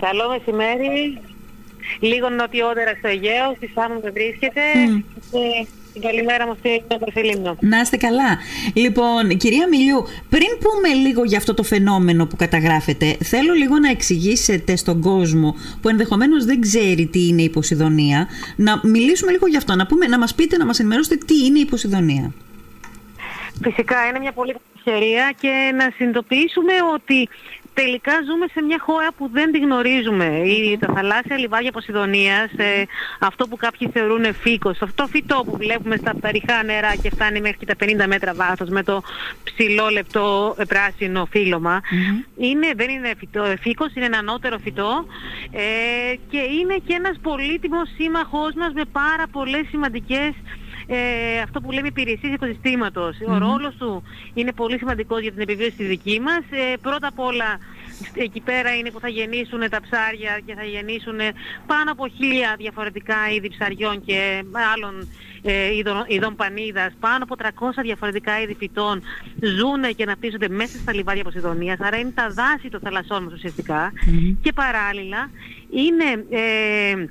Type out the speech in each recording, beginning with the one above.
Καλό μεσημέρι. Λίγο νοτιότερα στο Αιγαίο, στη Σάμου που βρίσκεται. Και την καλημέρα μου στην Παρσελίμνο. Να είστε καλά. Λοιπόν, κυρία Μιλιού, πριν πούμε λίγο για αυτό το φαινόμενο που καταγράφεται, θέλω λίγο να εξηγήσετε στον κόσμο που ενδεχομένως δεν ξέρει τι είναι η Ποσειδονία, να μιλήσουμε λίγο γι' αυτό, να, πούμε, να μας πείτε, να μας ενημερώσετε τι είναι η Ποσειδονία. Φυσικά είναι μια πολύ ευκαιρία και να συνειδητοποιήσουμε ότι τελικά ζούμε σε μια χώρα που δεν τη γνωρίζουμε. Η, τα θαλάσσια λιβάδια Ποσειδονίας, ε, αυτό που κάποιοι θεωρούν φύκος, αυτό το φυτό που βλέπουμε στα φταριχά νερά και φτάνει μέχρι τα 50 μέτρα βάθος με το ψηλό λεπτό ε, πράσινο είναι, δεν είναι φυτό, ε, φύκος, είναι ένα ανώτερο φυτό ε, και είναι και ένας πολύτιμος σύμμαχός μας με πάρα πολλές σημαντικές ε, αυτό που λέμε υπηρεσίες Ο ρόλος του είναι πολύ σημαντικός για την επιβίωση της δική μας. Ε, πρώτα απ' όλα εκεί πέρα είναι που θα γεννήσουν τα ψάρια και θα γεννήσουν πάνω από χίλια διαφορετικά είδη ψαριών και άλλων ε, είδων, ειδών πανίδας, πάνω από 300 διαφορετικά είδη φυτών ζουν και αναπτύσσονται μέσα στα λιβάδια Ποσειδονίας, άρα είναι τα δάση των θαλασσών μας ουσιαστικα και παράλληλα είναι... Ε,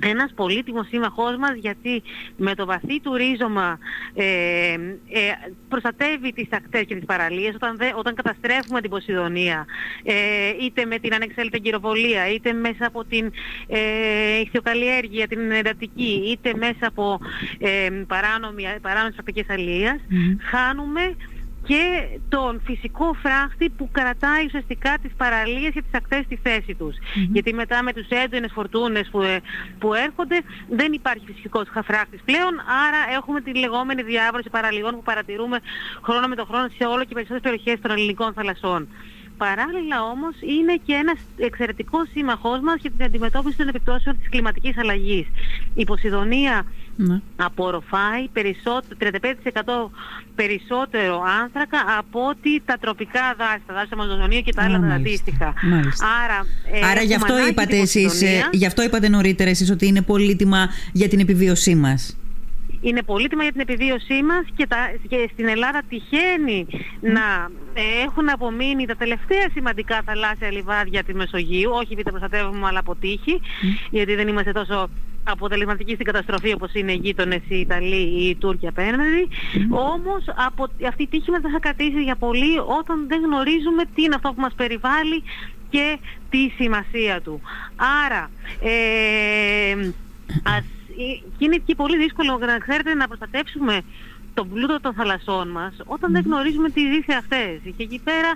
ένας πολύτιμος σύμμαχός μας γιατί με το βαθύ του ρίζωμα ε, ε, προστατεύει τις ακτές και τις παραλίες. Όταν, όταν καταστρέφουμε την Ποσειδονία ε, είτε με την ανεξέλεγκτη εγκυροβολία είτε μέσα από την ε, ηχθειοκαλλιέργεια, την εντατική είτε μέσα από ε, παράνομη, παράνομες πρακτικές χάνουμε και τον φυσικό φράχτη που κρατάει ουσιαστικά τις παραλίες και τις ακτές στη θέση τους. Γιατί μετά με τους έντονες φορτούνες που, ε, που έρχονται δεν υπάρχει φυσικός φράχτης πλέον, άρα έχουμε τη λεγόμενη διάβρωση παραλιών που παρατηρούμε χρόνο με το χρόνο σε όλο και περισσότερες περιοχές των ελληνικών θαλασσών. Παράλληλα όμως είναι και ένας εξαιρετικός σύμμαχός μας για την αντιμετώπιση των επιπτώσεων της κλιματικής αλλαγής. Η Ποσειδονία ναι. απορροφάει 35% περισσότερο άνθρακα από ότι τα τροπικά δάση, τα δάση Αμαζονία και τα άλλα τα αντίστοιχα. Άρα, ε, Άρα γι, αυτό είπατε εσείς, ε, γι' αυτό είπατε νωρίτερα εσείς ότι είναι πολύτιμα για την επιβίωσή μας είναι πολύτιμα για την επιβίωσή μας και, τα, και στην Ελλάδα τυχαίνει να ε, έχουν απομείνει τα τελευταία σημαντικά θαλάσσια λιβάδια της Μεσογείου, όχι επειδή τα προστατεύουμε αλλά από τύχη, γιατί δεν είμαστε τόσο αποτελεσματικοί στην καταστροφή όπως είναι οι γείτονες οι Ιταλοί ή οι Τούρκοι απέναντι. Όμως από, αυτή η τύχη μας δεν θα κρατήσει για πολύ όταν δεν γνωρίζουμε τι είναι αυτό που μας περιβάλλει και τη σημασία του. Άρα, ε, ας και είναι και πολύ δύσκολο να ξέρετε να προστατεύσουμε τον πλούτο των θαλασσών μας όταν δεν γνωρίζουμε τι ζήσει αυτές. Και εκεί πέρα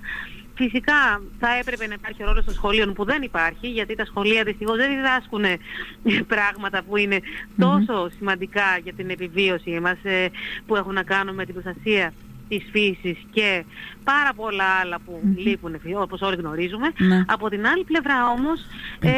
φυσικά θα έπρεπε να υπάρχει ρόλος των σχολείων που δεν υπάρχει γιατί τα σχολεία δυστυχώς δεν διδάσκουν πράγματα που είναι τόσο σημαντικά για την επιβίωση μας ε, που έχουν να κάνουν με την προστασία της φύσης και πάρα πολλά άλλα που mm-hmm. λείπουν όπως όλοι γνωρίζουμε. Ναι. Από την άλλη πλευρά όμως ε,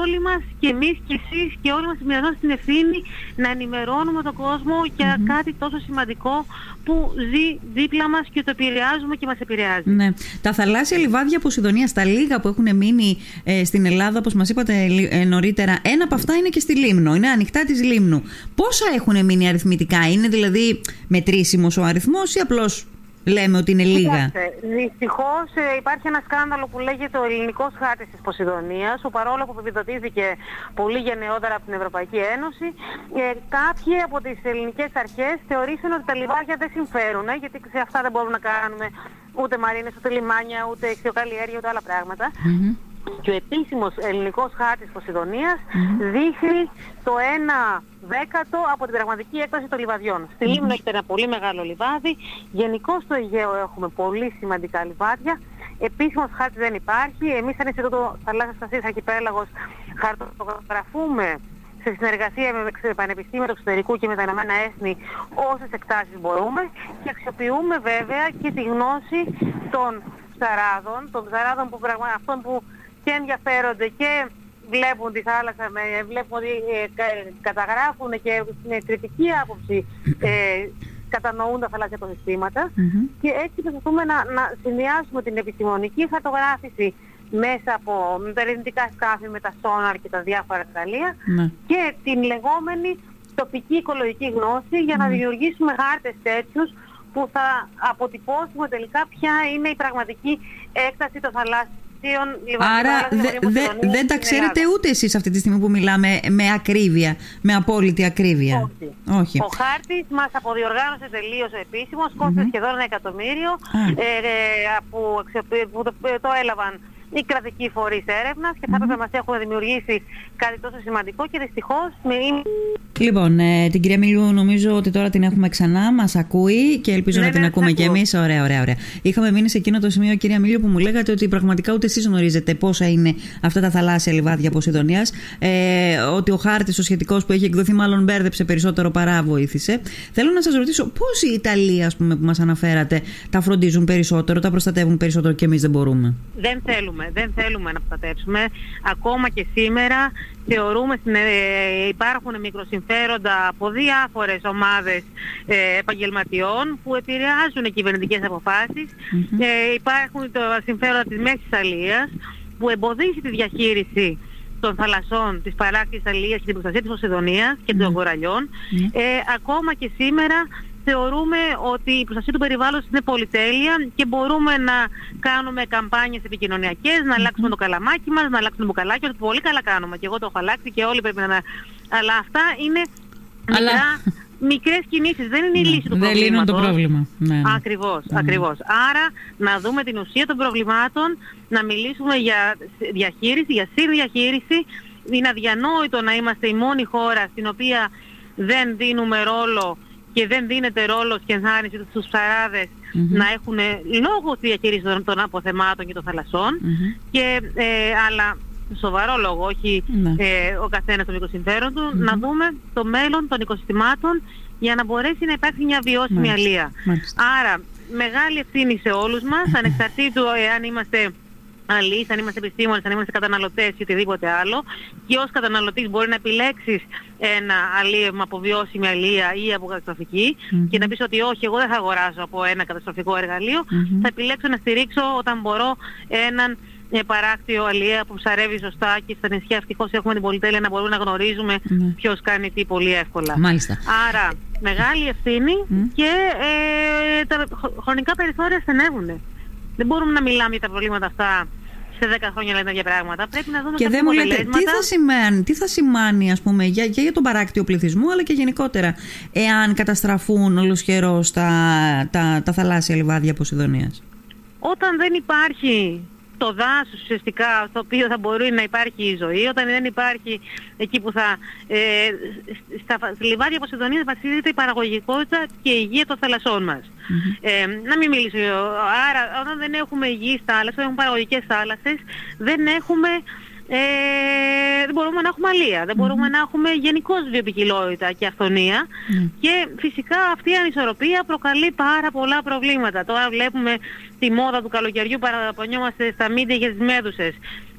όλοι μας και εμείς και εσείς και όλοι μας μοιραζόμαστε την ευθύνη να ενημερώνουμε τον κόσμο για κάτι τόσο σημαντικό που ζει δίπλα μας και το επηρεάζουμε και μας επηρεάζει. Ναι. Τα θαλάσσια λιβάδια Ποσειδονίας, τα λίγα που έχουν μείνει ε, στην Ελλάδα, όπως μας είπατε ε, νωρίτερα, ένα από αυτά είναι και στη Λίμνο, είναι ανοιχτά της Λίμνου. Πόσα έχουν μείνει αριθμητικά, είναι δηλαδή μετρήσιμος ο αριθμός ή απλώς λέμε ότι είναι λίγα; Δυστυχώς ε, υπάρχει ένα σκάνδαλο που λέγεται ο ελληνικός χάρτης της Ποσειδονίας, που παρόλο που επιδοτήθηκε πολύ γενναιότερα από την Ευρωπαϊκή Ένωση, ε, κάποιοι από τις ελληνικές αρχές θεωρήσαν ότι τα λιβάρια δεν συμφέρουν, γιατί σε αυτά δεν μπορούμε να κάνουμε ούτε μαρίνες, ούτε λιμάνια, ούτε εξιοκαλλιέργεια, ούτε άλλα και ο επίσημος ελληνικός χάρτης Ποσειδονίας δείχνει το 1 δέκατο από την πραγματική έκταση των λιβαδιών. Στη Λίμνο έχετε ένα πολύ μεγάλο λιβάδι, γενικώ στο Αιγαίο έχουμε πολύ σημαντικά λιβάδια. Επίσημος χάρτης δεν υπάρχει. Εμείς σαν Ινστιτούτο Θαλάσσιας Αστασίας Αρχιπέλαγος χαρτογραφούμε σε συνεργασία με το Πανεπιστήμιο του Εξωτερικού και με τα Ηνωμένα Έθνη όσες εκτάσεις μπορούμε και αξιοποιούμε βέβαια και τη γνώση των ψαράδων, των ψαράδων που, αυτών που και ενδιαφέρονται και βλέπουν τη θάλασσα, βλέπουν ότι ε, καταγράφουν και με κριτική άποψη ε, κατανοούν τα θαλάσσια και έτσι προσπαθούμε να, να συνδυάσουμε την επιστημονική χαρτογράφηση μέσα από τα ερευνητικά σκάφη με τα σόναρ και τα διάφορα ναι. και την λεγόμενη τοπική οικολογική γνώση για να δημιουργήσουμε χάρτες τέτοιους που θα αποτυπώσουμε τελικά ποια είναι η πραγματική έκταση των θαλάσσιων Άρα δεν τα ξέρετε ούτε εσείς αυτή τη στιγμή που μιλάμε με ακρίβεια, με απόλυτη ακρίβεια; Όχι. Όχι. Ο χάρτης μας αποδιοργάνωσε τελείως ο επίσημος, mm-hmm. σχεδόν ένα εκατομμύριο ε, ε, που, που το, το έλαβαν οι κρατικοί φορείς έρευνας και θα έπρεπε να μας έχουν δημιουργήσει κάτι τόσο σημαντικό και δυστυχώς με. Λοιπόν, ε, την κυρία Μιλού νομίζω ότι τώρα την έχουμε ξανά, μας ακούει και ελπίζω ναι, να την ναι, ακούμε κι εμείς. Ωραία, ωραία, ωραία. Είχαμε μείνει σε εκείνο το σημείο, κυρία Μιλίου, που μου λέγατε ότι πραγματικά ούτε εσείς γνωρίζετε πόσα είναι αυτά τα θαλάσσια λιβάδια Ποσειδονίας. Ε, ότι ο χάρτης ο σχετικός που έχει εκδοθεί, μάλλον μπέρδεψε περισσότερο παρά βοήθησε. Θέλω να σας ρωτήσω πώς οι Ιταλοί, ας πούμε, που μας αναφέρατε, τα φροντίζουν περισσότερο, τα προστατεύουν περισσότερο και εμείς δεν μπορούμε; Δεν θέλουμε δεν θέλουμε να προστατεύσουμε. Ακόμα και σήμερα θεωρούμε, ε, υπάρχουν μικροσυμφέροντα από διάφορες ομάδες ε, επαγγελματιών που επηρεάζουν κυβερνητικές Ε, υπάρχουν τα συμφέροντα της Μέσης Αλίας που εμποδίζει τη διαχείριση των θαλασσών της παράκτης αλίας και την προστασία της Οσεδονίας και των κοραλιών. Ε, ακόμα και σήμερα θεωρούμε ότι η προστασία του περιβάλλοντος είναι πολυτέλεια και μπορούμε να κάνουμε καμπάνιες επικοινωνιακές, να αλλάξουμε το καλαμάκι μας, να αλλάξουμε το μπουκαλάκι, ότι πολύ καλά κάνουμε και εγώ το έχω αλλάξει και όλοι πρέπει να... Αλλά αυτά είναι Αλλά... μικρά, μικρές κινήσεις, δεν είναι η ναι, λύση του προβλήματος. Δεν λύνουν το πρόβλημα. Ναι, ναι. Ακριβώς, ναι. ακριβώς. Άρα να δούμε την ουσία των προβλημάτων, να μιλήσουμε για διαχείριση, για συνδιαχείριση. Είναι αδιανόητο να είμαστε η μόνη χώρα στην οποία δεν δίνουμε ρόλο και δεν δίνεται ρόλος και ενθάρρυνση στους ψαράδες να έχουν λόγω τη διαχείριση των, αποθεμάτων και των θαλασσών. Και, ε, αλλά σοβαρό λόγο, όχι ναι. ε, ο καθένας των οικοσυμφέρον του, να δούμε το μέλλον των οικοσυστημάτων για να μπορέσει να υπάρχει μια βιώσιμη αλεία. Άρα, μεγάλη ευθύνη σε όλους μας, ανεξαρτήτου εάν είμαστε αλλοί, αν είμαστε επιστήμονες, αν είμαστε καταναλωτές ή οτιδήποτε άλλο και ως καταναλωτής μπορεί να επιλέξεις ένα αλίευμα από βιώσιμη αλία ή από και να πεις ότι όχι, εγώ δεν θα αγοράσω από ένα καταστροφικό θα επιλέξω να στηρίξω όταν μπορώ έναν ε, παράκτιο αλία που ψαρεύει σωστά και στα νησιά ευτυχώς έχουμε την πολυτέλεια να μπορούμε να γνωρίζουμε mm-hmm. ποιος κάνει τι πολύ εύκολα. Μάλιστα. Άρα μεγάλη ευθύνη και ε, τα χρονικά περιθώρια στενεύουν. Δεν μπορούμε να μιλάμε για τα προβλήματα αυτά σε 10 χρόνια λένε τέτοια πράγματα. Πρέπει να δούμε και δεν μου λέτε τι θα σημαίνει, τι θα σημαίνει ας πούμε, για, για, για τον παράκτιο πληθυσμό, αλλά και γενικότερα, εάν καταστραφούν ολοσχερός τα, τα, τα θαλάσσια λιβάδια Ποσειδονίας; Όταν δεν υπάρχει το δάσος ουσιαστικά στο οποίο θα μπορεί να υπάρχει η ζωή, όταν δεν υπάρχει εκεί που θα... Ε, στα λιβάδια Ποσειδονίας βασίζεται η παραγωγικότητα και η υγεία των θαλασσών μας. Ε, να μην μιλήσω, άρα όταν δεν έχουμε υγιείς θάλασσες, δεν έχουμε παραγωγικές θάλασσες, δεν έχουμε ε, δεν μπορούμε να έχουμε αλεία, δεν μπορούμε να έχουμε γενικώς βιοπικιλότητα και αυθονία και φυσικά αυτή η ανισορροπία προκαλεί πάρα πολλά προβλήματα. Τώρα βλέπουμε τη μόδα του καλοκαιριού παραπονιόμαστε στα μύτια για τις μέδουσες.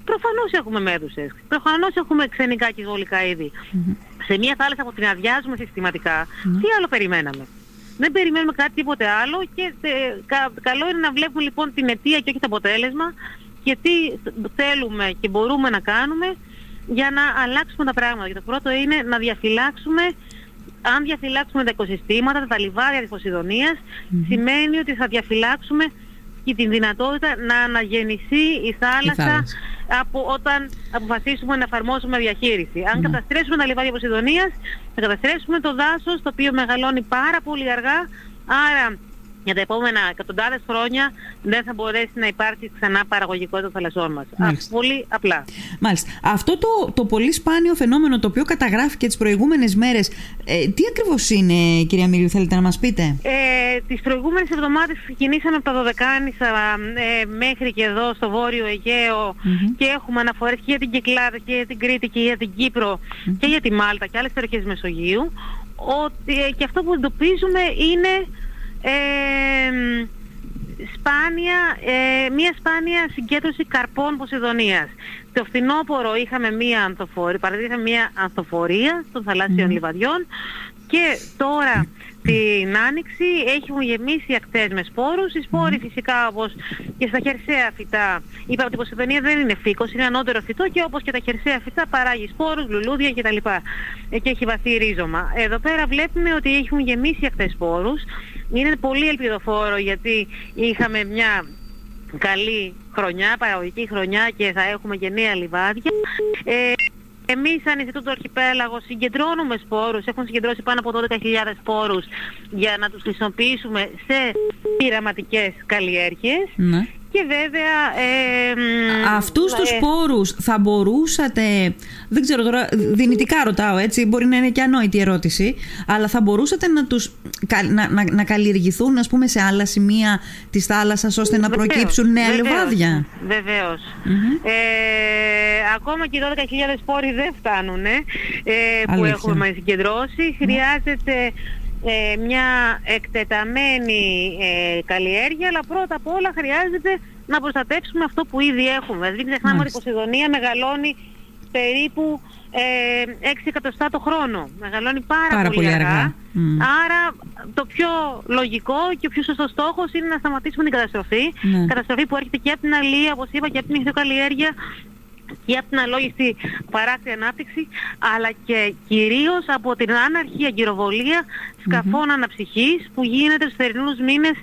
Προφανώς έχουμε μέδουσες, προφανώς έχουμε ξενικά και γολικά είδη. Σε μια θάλασσα που την αδειάζουμε συστηματικά, τι άλλο περιμέναμε; Δεν περιμένουμε κάτι τίποτε άλλο και ε, καλό είναι να βλέπουμε λοιπόν την αιτία και όχι το αποτέλεσμα και τι θέλουμε και μπορούμε να κάνουμε για να αλλάξουμε τα πράγματα. Και το πρώτο είναι να διαφυλάξουμε, αν διαφυλάξουμε τα οικοσυστήματα, τα λιβάρια της ποσειδονιας σημαίνει ότι θα διαφυλάξουμε και την δυνατότητα να αναγεννηθεί η θάλασσα, από όταν αποφασίσουμε να εφαρμόσουμε διαχείριση. Αν ναι. καταστρέψουμε τα λιβάρια Ποσειδονίας, θα καταστρέψουμε το δάσος, το οποίο μεγαλώνει πάρα πολύ αργά, άρα για τα επόμενα εκατοντάδες χρόνια δεν θα μπορέσει να υπάρξει ξανά παραγωγικότητα των θαλασσών μας. Πολύ απλά. Μάλιστα. Αυτό το, το πολύ σπάνιο φαινόμενο το οποίο καταγράφηκε τις προηγούμενες μέρες, ε, τι ακριβώς είναι κυρία Μύριου, θέλετε να μας πείτε; Ε, τις προηγούμενες εβδομάδες ξεκινήσαμε από τα Δωδεκάνησα ε, μέχρι και εδώ στο Βόρειο και έχουμε αναφορές και για την Κυκλάδα και για την Κρήτη και για την κυπρο και για τη Μάλτα και άλλες περιοχές Μεσογείου ότι, ε, και αυτό που εντοπίζουμε είναι σπάνια, ε, μία σπάνια συγκέντρωση καρπών Ποσειδονίας. Το φθινόπωρο είχαμε μία ανθοφορία, παραδείγμα μία ανθοφορία των θαλάσσιων λιβαδιών και τώρα την Άνοιξη έχουν γεμίσει ακτές με σπόρους. Οι σπόροι φυσικά όπως και στα χερσαία φυτά, είπαμε ότι η Ποσειδονία δεν είναι φύκος, είναι ανώτερο φυτό και όπως και τα χερσαία φυτά παράγει σπόρους, λουλούδια κτλ. Και έχει βαθύ ρίζωμα. Εδώ πέρα βλέπουμε ότι έχουν γεμίσει ακτές σπόρους είναι πολύ ελπιδοφόρο γιατί είχαμε μια καλή χρονιά, παραγωγική χρονιά και θα έχουμε και νέα λιβάδια. Ε, εμείς σαν Ινστιτούτο Αρχιπέλαγος συγκεντρώνουμε σπόρους, έχουν συγκεντρώσει πάνω από 12.000 σπόρους για να τους χρησιμοποιήσουμε σε πειραματικές καλλιέργειες. Ναι. Και βέβαια... Ε, Αυτούς τους ε, σπόρους θα μπορούσατε, δεν ξέρω τώρα, δυνητικά ρωτάω έτσι, μπορεί να είναι και ανόητη ερώτηση, αλλά θα μπορούσατε να, τους, κα- να, να, να καλλιεργηθούν ας πούμε σε άλλα σημεία της θάλασσας ώστε να Βεβαίως, προκύψουν νέα βεβαίως, λιβάδια. Βεβαίως. Μμμ. Ε, ακόμα και οι 12.000 σπόροι δεν φτάνουν ε, που Αλήθεια. έχουμε συγκεντρώσει. Χρειάζεται ε, μια εκτεταμένη ε, καλλιέργεια, αλλά πρώτα απ' όλα χρειάζεται να προστατεύσουμε αυτό που ήδη έχουμε. Δηλαδή μην ξεχνάμε ότι η Μάλιστα. Ποσειδονία μεγαλώνει περίπου ε, 6 εκατοστά το χρόνο. Μεγαλώνει πάρα, Πάρα πολύ αργά. Μμ. Άρα το πιο λογικό και ο πιο σωστός στόχος είναι να σταματήσουμε την καταστροφή. Ναι. Καταστροφή που έρχεται και από την αλία, όπως είπα, και από την ηχθειοκαλλιέργεια και από την αλόγιστη παράκτη ανάπτυξη, αλλά και κυρίως από την άναρχη αγκυροβολία σκαφών αναψυχής που γίνεται στους θερινούς μήνες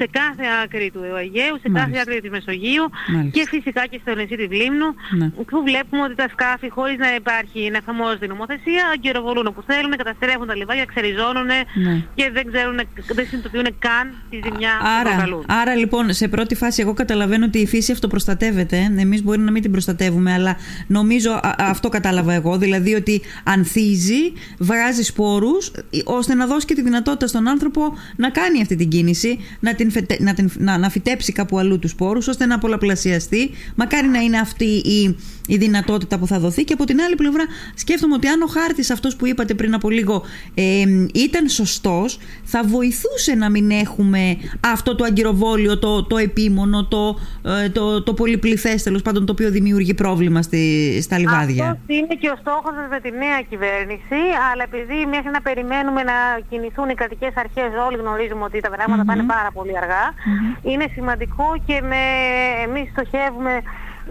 σε κάθε άκρη του Αιγαίου, σε κάθε Μάλιστα. άκρη της Μεσογείου Μάλιστα. και φυσικά και στο νησί της Λίμνου Ναι. που βλέπουμε ότι τα σκάφη χωρίς να υπάρχει να εφαρμόζεται η νομοθεσία αγκυροβολούν όπου θέλουν, καταστρέφουν τα λιβάδια, ξεριζώνουν Ναι. και δεν ξέρουν, δεν συνειδητοποιούν καν τη ζημιά που Άρα, προκαλούν. άρα λοιπόν, σε πρώτη φάση, εγώ καταλαβαίνω ότι η φύση αυτοπροστατεύεται. Εμείς μπορεί να μην την προστατεύουμε, αλλά νομίζω α- αυτό κατάλαβα εγώ. Δηλαδή ότι ανθίζει, βγάζει σπόρους, ώστε να δώσει και τη δυνατότητα στον άνθρωπο να κάνει αυτή την κίνηση, να, την φετε- να, την, να, να φυτέψει κάπου αλλού τους σπόρου, ώστε να πολλαπλασιαστεί. Μακάρι να είναι αυτή η, η δυνατότητα που θα δοθεί. Και από την άλλη πλευρά, σκέφτομαι ότι αν ο χάρτης αυτός που είπατε πριν από λίγο ε, ήταν σωστός, θα βοηθούσε να μην έχουμε αυτό το αγκυροβόλιο, το, το επίμονο, το, ε, το, το πολυπληθές τέλος πάντων, το οποίο δημιουργεί πρόβλημα στη, στα λιβάδια. Αυτός είναι και ο στόχος μας με τη νέα κυβέρνηση, αλλά επειδή μέχρι να περιμένουμε να κινηθούν οι κρατικές αρχές, όλοι γνωρίζουμε ότι τα πραγματα πάνε πάρα πολύ αργά, είναι σημαντικό και με, εμείς στοχεύουμε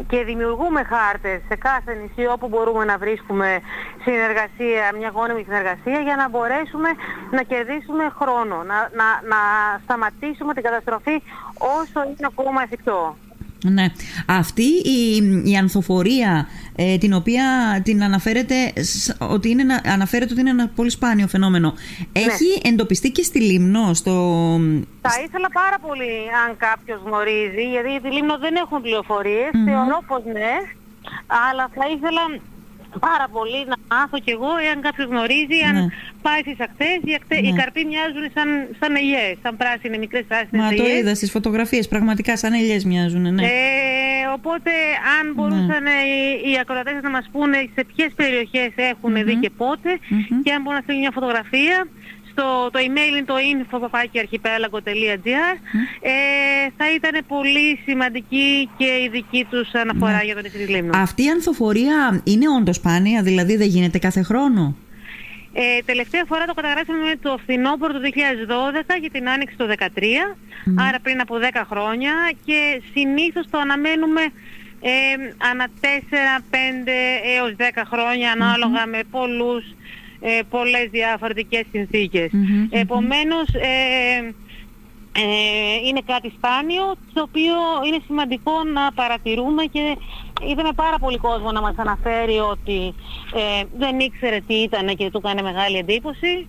και δημιουργούμε χάρτες σε κάθε νησί όπου μπορούμε να βρίσκουμε συνεργασία, μια γόνιμη συνεργασία για να μπορέσουμε να κερδίσουμε χρόνο, να, να, να σταματήσουμε την καταστροφή όσο είναι ακόμα εφικτό. Ναι. Αυτή η, η ανθοφορία ε, την οποία την αναφέρεται σ- ότι είναι, ένα- αναφέρεται ότι είναι ένα πολύ σπάνιο φαινόμενο έχει εντοπιστεί και στη Λίμνο στο... Θα ήθελα πάρα πολύ αν κάποιος γνωρίζει, γιατί για τη Λίμνο δεν έχουμε πληροφορίες, θεωρώ πως ναι, αλλά θα ήθελα πάρα πολύ να μάθω κι εγώ εάν κάποιος γνωρίζει, αν Ναι. πάει στις ακτές, οι, ακτές, οι Ναι. καρποί μοιάζουν σαν, σαν ελιές, σαν πράσινες, μικρές πράσινες Μα το ελιές. είδα στις φωτογραφίες, πραγματικά σαν ελιές μοιάζουν, ναι. Ε, οπότε αν μπορούσαν οι, οι ακροατές να μας πούνε σε ποιες περιοχές έχουν δει και πότε Μμμ. και αν μπορούν να στείλουν μια φωτογραφία στο, το email είναι το info.archipelago.gr ε, θα ήταν πολύ σημαντική και η δική τους αναφορά για τον νησί της Λίμνου. Αυτή η ανθοφορία είναι όντως σπάνια, δηλαδή δεν γίνεται κάθε χρόνο; Ε, τελευταία φορά το καταγράψαμε το φθινόπωρο του 2012 για την άνοιξη του 2013, άρα πριν από 10 χρόνια και συνήθως το αναμένουμε ε, ανά 4, 5 έως 10 χρόνια ανάλογα με πολλούς, ε, πολλές διαφορετικές συνθήκες. Μμμ, μμμ. Επομένως, ε, ε, είναι κάτι σπάνιο, το οποίο είναι σημαντικό να παρατηρούμε και είδαμε πάρα πολύ κόσμο να μας αναφέρει ότι ε, δεν ήξερε τι ήταν και του έκανε μεγάλη εντύπωση.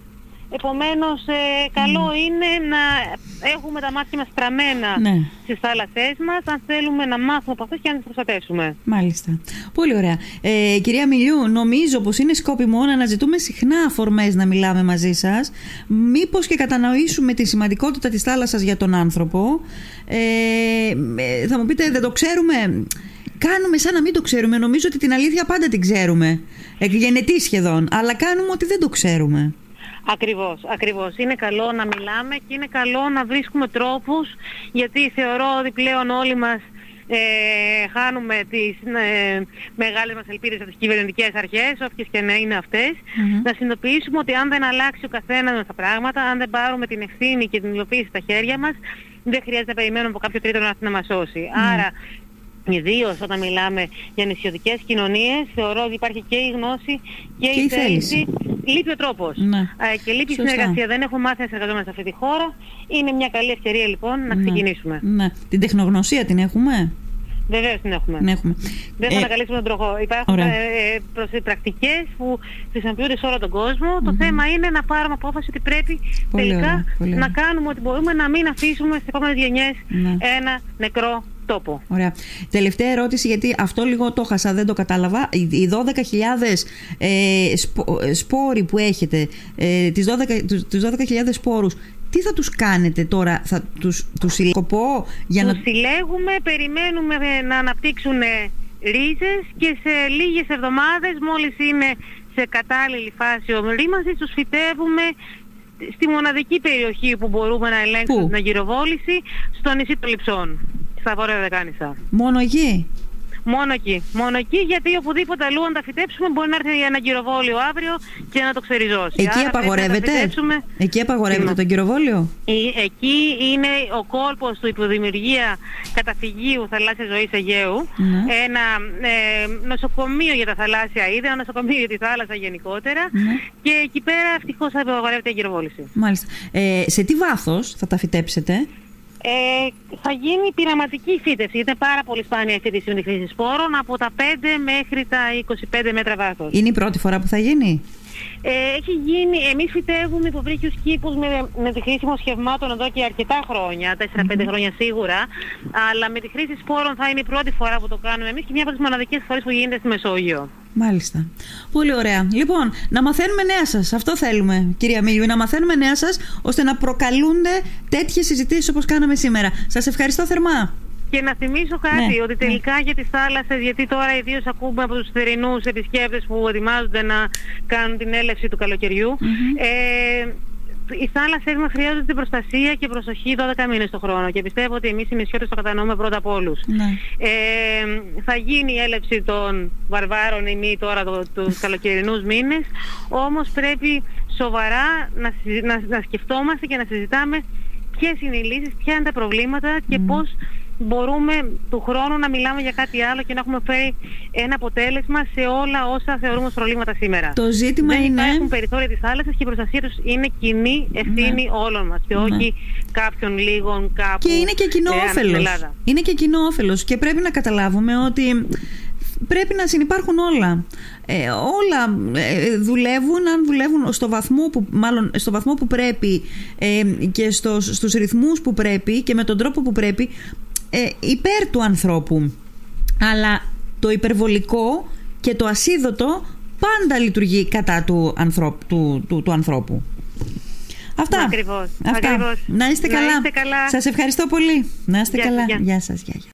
Επομένως, ε, καλό είναι να έχουμε τα μάτια μας στραμμένα Ναι. στις θάλασσές μας, αν θέλουμε να μάθουμε από αυτές και να τις προστατεύσουμε. Μάλιστα. Πολύ ωραία. Ε, κυρία Μιλιού, νομίζω πως είναι σκόπιμο να αναζητούμε συχνά αφορμές να μιλάμε μαζί σας. Μήπως και κατανοήσουμε τη σημαντικότητα της θάλασσας για τον άνθρωπο. Ε, ε, θα μου πείτε, δεν το ξέρουμε; Κάνουμε σαν να μην το ξέρουμε. Νομίζω ότι την αλήθεια πάντα την ξέρουμε. Εκγενετή σχεδόν. Αλλά κάνουμε ότι δεν το ξέρουμε. Ακριβώς, ακριβώς. Είναι καλό να μιλάμε και είναι καλό να βρίσκουμε τρόπους γιατί θεωρώ ότι πλέον όλοι μας ε, χάνουμε τις ε, μεγάλες μας ελπίδες από τις κυβερνητικές αρχές, όποιες και να είναι αυτές, να συνειδητοποιήσουμε ότι αν δεν αλλάξει ο καθένας μας τα πράγματα, αν δεν πάρουμε την ευθύνη και την υλοποίηση στα χέρια μας, δεν χρειάζεται να περιμένουμε από κάποιο τρίτο να έρθει να μας σώσει. Άρα Ιδίως όταν μιλάμε για νησιωτικές κοινωνίες, θεωρώ ότι υπάρχει και η γνώση και, Και η η θέληση. θέληση. Λείπει ο τρόπος. Ναι. και λείπει η Σωστά. συνεργασία. Δεν έχουμε μάθει να συνεργαζόμαστε σε αυτή τη χώρα. Είναι μια καλή ευκαιρία λοιπόν να Ναι. ξεκινήσουμε. Ναι. Την τεχνογνωσία την έχουμε; Βεβαίως την έχουμε. Την έχουμε. Δεν θα Ε, ανακαλύψουμε τον τροχό. Υπάρχουν ωραία. ε, ε, πρακτικές που χρησιμοποιούνται σε όλο τον κόσμο. Το θέμα είναι να πάρουμε απόφαση ότι πρέπει Πολύ τελικά ωραία, πολύ να ωραία. κάνουμε ό,τι μπορούμε να μην αφήσουμε στις επόμενες γενιές Ναι. ένα νεκρό τόπο. Ωραία. Τελευταία ερώτηση, γιατί αυτό λίγο το χάσα, δεν το κατάλαβα. Οι οι 12.000 ε, σπο- ε, σπόροι που έχετε, ε, τις 12, τους, τους 12.000 σπόρους, τι θα τους κάνετε τώρα, θα τους, τους συλλογώ για Τους να... συλλέγουμε, περιμένουμε ε, να αναπτύξουν ε, ρίζες και σε λίγες εβδομάδες μόλις είναι σε κατάλληλη φάση ομρήμανσης τους φυτεύουμε στη μοναδική περιοχή που μπορούμε να ελέγξουμε Πού; την αγυροβόληση στο νησί των Λιψών, στα Βόρεια Δεκάνησα. Μόνο εκεί; Μόνο εκεί. Μόνο εκεί γιατί οπουδήποτε αλλού αν τα φυτέψουμε μπορεί να έρθει ένα γυροβόλιο αύριο και να το ξεριζώσει. Εκεί Άρα πρέπει να τα απαγορεύεται; φυτέψουμε. Εκεί απαγορεύεται Ναι. τον κυροβόλιο. Ε, Εκεί είναι ο κόλπος του υποδημιουργία καταφυγίου θαλάσσιας ζωής Αιγαίου. Ναι. Ένα ε, νοσοκομείο για τα θαλάσσια είδη, ένα νοσοκομείο για τη θάλασσα γενικότερα. Ναι. Και εκεί πέρα ευτυχώς απαγορεύεται η γυροβόληση. Μάλιστα. Ε, σε τι βάθος θα τα φυτέψετε; Ε, θα γίνει πειραματική φύτευση. Είναι πάρα πολύ σπάνια η φύτευση με τη χρήση σπόρων από τα 5 μέχρι τα 25 μέτρα βάθος. Είναι η πρώτη φορά που θα γίνει; Ε, έχει γίνει, εμείς φυτεύουμε υποβρύχιους κήπους με, με τη χρήση μοσχευμάτων εδώ και αρκετά χρόνια, 4-5 χρόνια σίγουρα, αλλά με τη χρήση σπόρων θα είναι η πρώτη φορά που το κάνουμε εμείς και μια από τις μοναδικές φορές που γίνεται στη Μεσόγειο. Μάλιστα. Πολύ ωραία. Λοιπόν, να μαθαίνουμε νέα σας. Αυτό θέλουμε, κυρία Μίλιου. Να μαθαίνουμε νέα σας, ώστε να προκαλούνται τέτοιες συζητήσεις όπως κάναμε σήμερα. Σας ευχαριστώ θερμά. Και να θυμίσω κάτι, Ναι, ότι τελικά για τις θάλασσες, γιατί τώρα ιδίως ακούμε από τους θερινούς επισκέπτες που ετοιμάζονται να κάνουν την έλευση του καλοκαιριου ε, οι θάλασσες μας χρειάζονται την προστασία και προσοχή 12 μήνες το χρόνο και πιστεύω ότι εμείς οι νησιώτες το κατανοούμε πρώτα από όλους. Ναι. Ε, θα γίνει η έλευση των βαρβάρων ημί τώρα το, τους καλοκαιρινούς μήνες, όμως πρέπει σοβαρά να, συζη- να, να σκεφτόμαστε και να συζητάμε ποιες είναι οι λύσεις, ποια είναι τα προβλήματα και πώς μπορούμε του χρόνου να μιλάμε για κάτι άλλο και να έχουμε φέρει ένα αποτέλεσμα σε όλα όσα θεωρούμε ως προβλήματα σήμερα. Το ζήτημα Δεν είναι. υπάρχουν περιθώρια της θάλασσας και η προστασία τους είναι κοινή ευθύνη Ναι. όλων μας και Ναι. όχι κάποιων λίγων κάπου Και είναι και κοινό ε, ανά την όφελος. Ελλάδα. Είναι και κοινό όφελος. Και πρέπει να καταλάβουμε ότι πρέπει να συνεπάρχουν όλα. Ε, όλα ε, δουλεύουν αν δουλεύουν στο βαθμό που, μάλλον, στο βαθμό που πρέπει ε, και στο, στους ρυθμούς που πρέπει και με τον τρόπο που πρέπει ε, υπέρ του ανθρώπου. Αλλά το υπερβολικό και το ασίδωτο πάντα λειτουργεί κατά του, ανθρώπου, του, του, του ανθρώπου. Αυτά. Ακριβώς, Αυτά. ακριβώς. Να είστε Να καλά. είστε καλά. Σας ευχαριστώ πολύ. Να είστε Γεια σας, καλά. γεια. Γεια σας. Γεια, γεια.